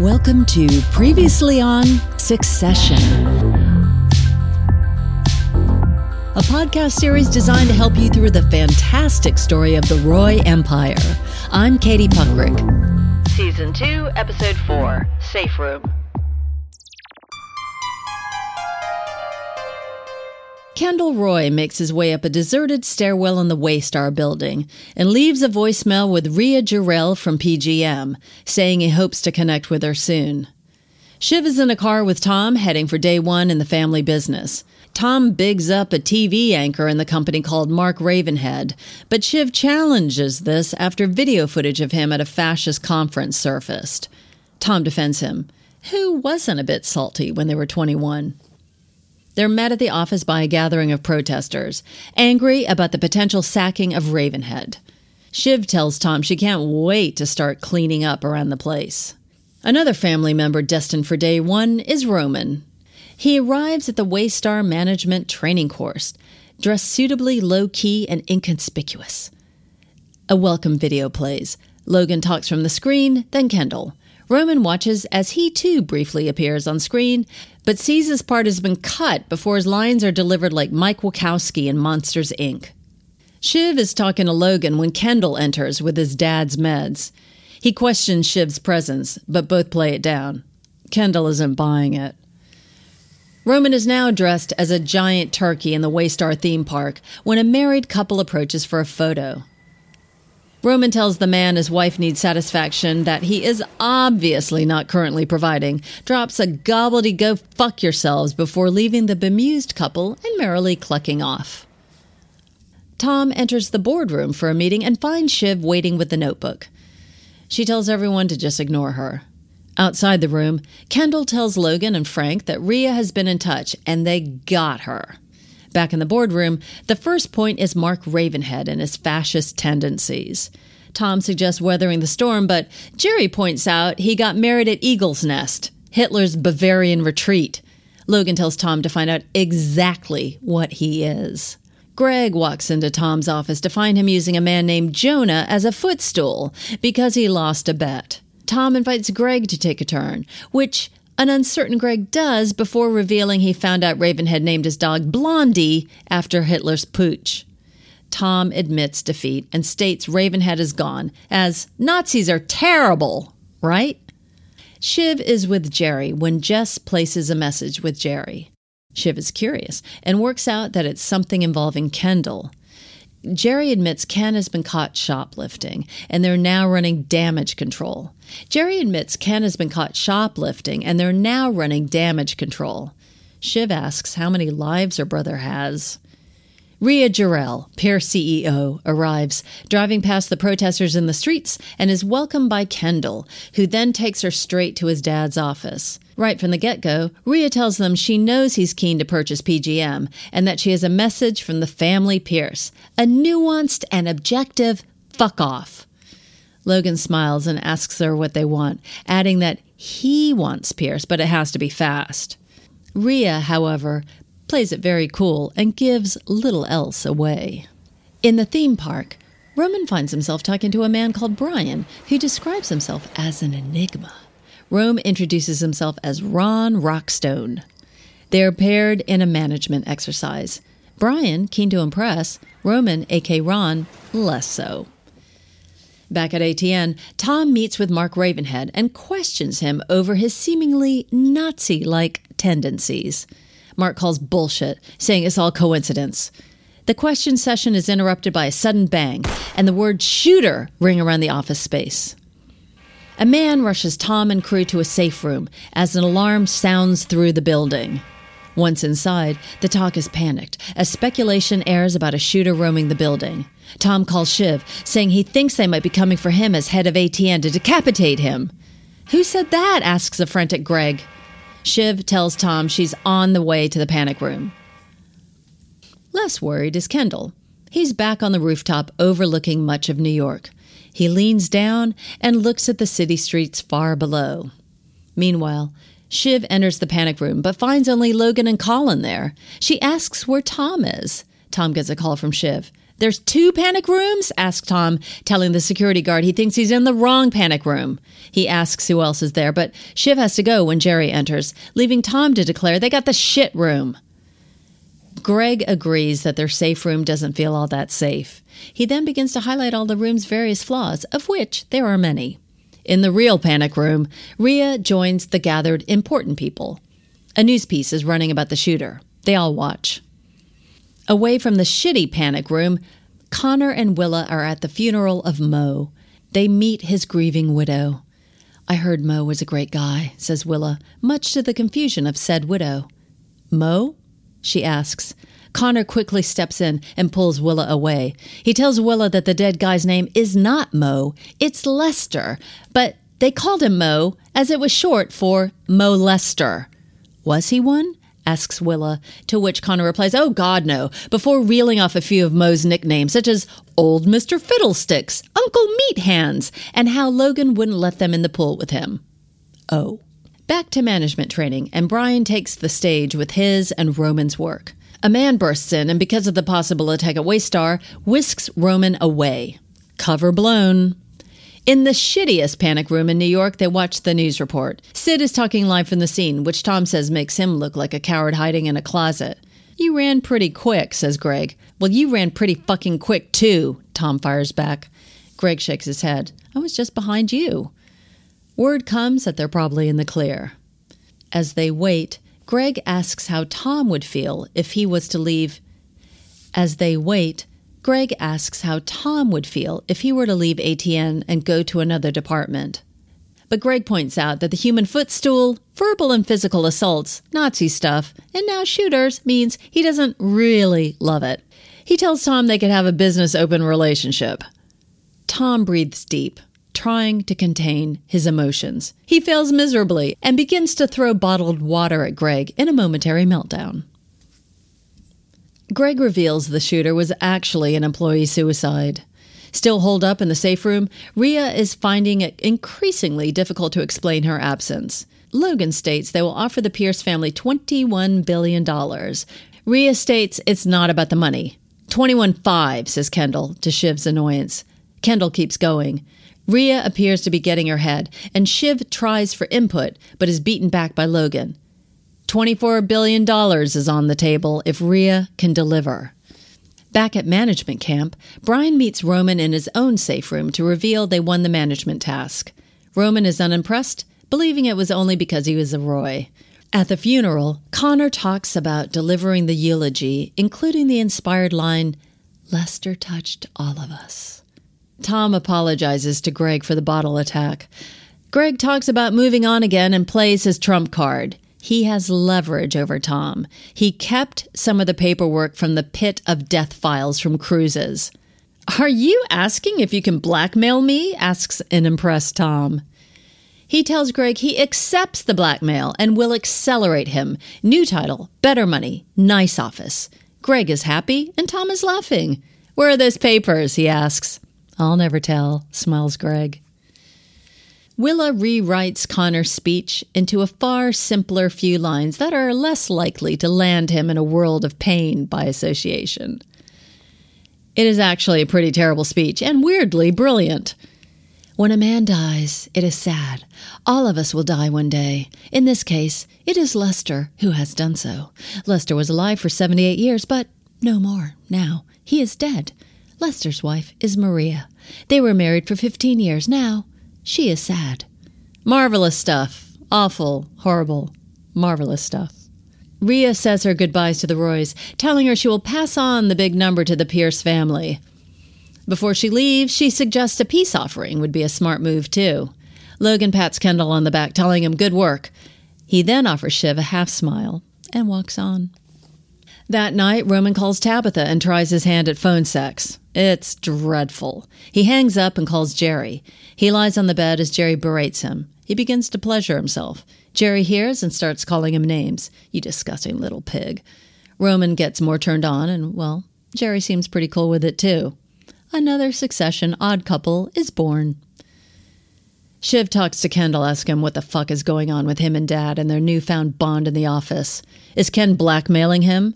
Welcome to Previously on Succession, a podcast series designed to help you through the fantastic story of the Roy Empire. I'm Katie Puckrick. Season 2, Episode 4 Safe Room. Kendall Roy makes his way up a deserted stairwell in the Waystar building and leaves a voicemail with Rhea Jarrell from PGM, saying he hopes to connect with her soon. Shiv is in a car with Tom heading for day one in the family business. Tom bigs up a TV anchor in the company called Mark Ravenhead, but Shiv challenges this after video footage of him at a fascist conference surfaced. Tom defends him. Who wasn't a bit salty when they were 21? They're met at the office by a gathering of protesters, angry about the potential sacking of Ravenhead. Shiv tells Tom she can't wait to start cleaning up around the place. Another family member destined for day one is Roman. He arrives at the Waystar Management Training Course, dressed suitably low key and inconspicuous. A welcome video plays. Logan talks from the screen, then Kendall. Roman watches as he too briefly appears on screen, but his part has been cut before his lines are delivered like Mike Wazowski in Monsters, Inc. Shiv is talking to Logan when Kendall enters with his dad's meds. He questions Shiv's presence, but both play it down. Kendall isn't buying it. Roman is now dressed as a giant turkey in the Waystar theme park when a married couple approaches for a photo. Roman tells the man his wife needs satisfaction that he is obviously not currently providing, drops a gobbledy go fuck yourselves before leaving the bemused couple and merrily clucking off. Tom enters the boardroom for a meeting and finds Shiv waiting with the notebook. She tells everyone to just ignore her. Outside the room, Kendall tells Logan and Frank that Rhea has been in touch and they got her. Back in the boardroom, the first point is Mark Ravenhead and his fascist tendencies. Tom suggests weathering the storm, but Gerri points out he got married at Eagle's Nest, Hitler's Bavarian retreat. Logan tells Tom to find out exactly what he is. Greg walks into Tom's office to find him using a man named Jonah as a footstool because he lost a bet. Tom invites Greg to take a turn, which an uncertain Greg does before revealing he found out Ravenhead named his dog Blondie after Hitler's pooch. Tom admits defeat and states Ravenhead is gone, as Nazis are terrible, right? Shiv is with Gerri when Jess places a message with Gerri. Shiv is curious and works out that it's something involving Kendall. Gerri admits Ken has been caught shoplifting, and they're now running damage control. Gerri admits Ken has been caught shoplifting, and they're now running damage control. Shiv asks how many lives her brother has. Rhea Jarrell, Pierce CEO, arrives, driving past the protesters in the streets, and is welcomed by Kendall, who then takes her straight to his dad's office. Right from the get go, Rhea tells them she knows he's keen to purchase PGM and that she has a message from the family Pierce a nuanced and objective fuck off. Logan smiles and asks her what they want, adding that he wants Pierce, but it has to be fast. Rhea, however, plays it very cool and gives little else away. In the theme park, Roman finds himself talking to a man called Brian, who describes himself as an enigma. Rome introduces himself as Ron Rockstone. They are paired in a management exercise. Brian, keen to impress, Roman, aka Ron, less so. Back at ATN, Tom meets with Mark Ravenhead and questions him over his seemingly Nazi like tendencies. Mark calls bullshit, saying it's all coincidence. The question session is interrupted by a sudden bang and the word shooter ring around the office space. A man rushes Tom and crew to a safe room as an alarm sounds through the building. Once inside, the talk is panicked as speculation airs about a shooter roaming the building. Tom calls Shiv, saying he thinks they might be coming for him as head of ATN to decapitate him. Who said that? asks a frantic Greg. Shiv tells Tom she's on the way to the panic room. Less worried is Kendall. He's back on the rooftop overlooking much of New York. He leans down and looks at the city streets far below. Meanwhile, Shiv enters the panic room but finds only Logan and Colin there. She asks where Tom is. Tom gets a call from Shiv. There's two panic rooms? asks Tom, telling the security guard he thinks he's in the wrong panic room. He asks who else is there, but Shiv has to go when Gerri enters, leaving Tom to declare they got the shit room. Greg agrees that their safe room doesn't feel all that safe. He then begins to highlight all the room's various flaws, of which there are many. In the real panic room, Rhea joins the gathered important people. A news piece is running about the shooter. They all watch. Away from the shitty panic room, Connor and Willa are at the funeral of Mo. They meet his grieving widow. I heard Mo was a great guy, says Willa, much to the confusion of said widow. Mo? she asks. Connor quickly steps in and pulls Willa away. He tells Willa that the dead guy's name is not Mo, it's Lester, but they called him Mo as it was short for Mo Lester. Was he one? Asks Willa, to which Connor replies, Oh, God, no, before reeling off a few of Mo's nicknames, such as Old Mr. Fiddlesticks, Uncle Meat Hands, and how Logan wouldn't let them in the pool with him. Oh. Back to management training, and Brian takes the stage with his and Roman's work. A man bursts in, and because of the possible attack at Waystar, whisks Roman away. Cover blown. In the shittiest panic room in New York, they watch the news report. Sid is talking live from the scene, which Tom says makes him look like a coward hiding in a closet. You ran pretty quick, says Greg. Well, you ran pretty fucking quick, too, Tom fires back. Greg shakes his head. I was just behind you. Word comes that they're probably in the clear. As they wait, Greg asks how Tom would feel if he was to leave. As they wait, Greg asks how Tom would feel if he were to leave ATN and go to another department. But Greg points out that the human footstool, verbal and physical assaults, Nazi stuff, and now shooters means he doesn't really love it. He tells Tom they could have a business open relationship. Tom breathes deep, trying to contain his emotions. He fails miserably and begins to throw bottled water at Greg in a momentary meltdown. Greg reveals the shooter was actually an employee suicide. Still holed up in the safe room, Rhea is finding it increasingly difficult to explain her absence. Logan states they will offer the Pierce family $21 billion. Rhea states it's not about the money. 21.5, says Kendall, to Shiv's annoyance. Kendall keeps going. Rhea appears to be getting her head, and Shiv tries for input, but is beaten back by Logan. $24 billion is on the table if Rhea can deliver. Back at management camp, Brian meets Roman in his own safe room to reveal they won the management task. Roman is unimpressed, believing it was only because he was a Roy. At the funeral, Connor talks about delivering the eulogy, including the inspired line, Lester touched all of us. Tom apologizes to Greg for the bottle attack. Greg talks about moving on again and plays his trump card. He has leverage over Tom. He kept some of the paperwork from the pit of death files from cruises. Are you asking if you can blackmail me? asks an impressed Tom. He tells Greg he accepts the blackmail and will accelerate him. New title, better money, nice office. Greg is happy and Tom is laughing. Where are those papers? he asks. I'll never tell, smiles Greg. Willa rewrites Connor's speech into a far simpler few lines that are less likely to land him in a world of pain by association. It is actually a pretty terrible speech and weirdly brilliant. When a man dies, it is sad. All of us will die one day. In this case, it is Lester who has done so. Lester was alive for 78 years, but no more now. He is dead. Lester's wife is Maria. They were married for 15 years. Now, she is sad. Marvelous stuff. Awful, horrible, marvelous stuff. Rhea says her goodbyes to the Roys, telling her she will pass on the big number to the Pierce family. Before she leaves, she suggests a peace offering would be a smart move, too. Logan pats Kendall on the back, telling him good work. He then offers Shiv a half smile and walks on. That night, Roman calls Tabitha and tries his hand at phone sex. It's dreadful. He hangs up and calls Gerri. He lies on the bed as Gerri berates him. He begins to pleasure himself. Gerri hears and starts calling him names. You disgusting little pig. Roman gets more turned on, and, well, Gerri seems pretty cool with it, too. Another succession odd couple is born. Shiv talks to Kendall, asks him what the fuck is going on with him and Dad and their newfound bond in the office. Is Ken blackmailing him?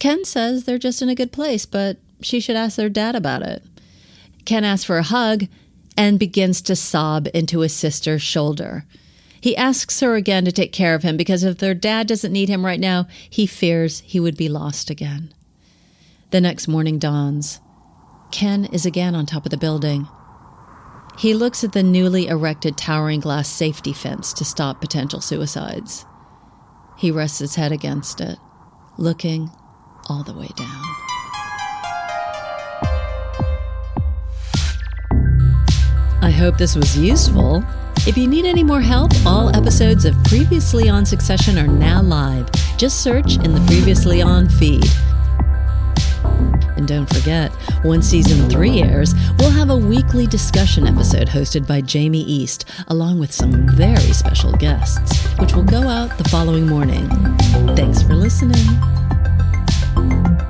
Ken says they're just in a good place, but she should ask their dad about it. Ken asks for a hug and begins to sob into his sister's shoulder. He asks her again to take care of him because if their dad doesn't need him right now, he fears he would be lost again. The next morning dawns. Ken is again on top of the building. He looks at the newly erected towering glass safety fence to stop potential suicides. He rests his head against it, looking all the way down. I hope this was useful. If you need any more help, all episodes of Previously on Succession are now live. Just search in the Previously On feed. And don't forget, when season three airs, we'll have a weekly discussion episode hosted by Jamie East, along with some very special guests, which will go out the following morning. Thanks for listening. Written,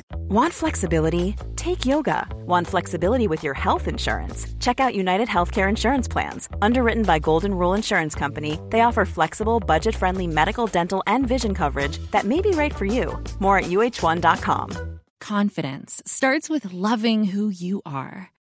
Want flexibility? Take yoga. Want flexibility with your health insurance? Check out United Healthcare Insurance Plans. Underwritten by Golden Rule Insurance Company, they offer flexible, budget friendly medical, dental, and vision coverage that may be right for you. More at uh1.com. Confidence starts with loving who you are.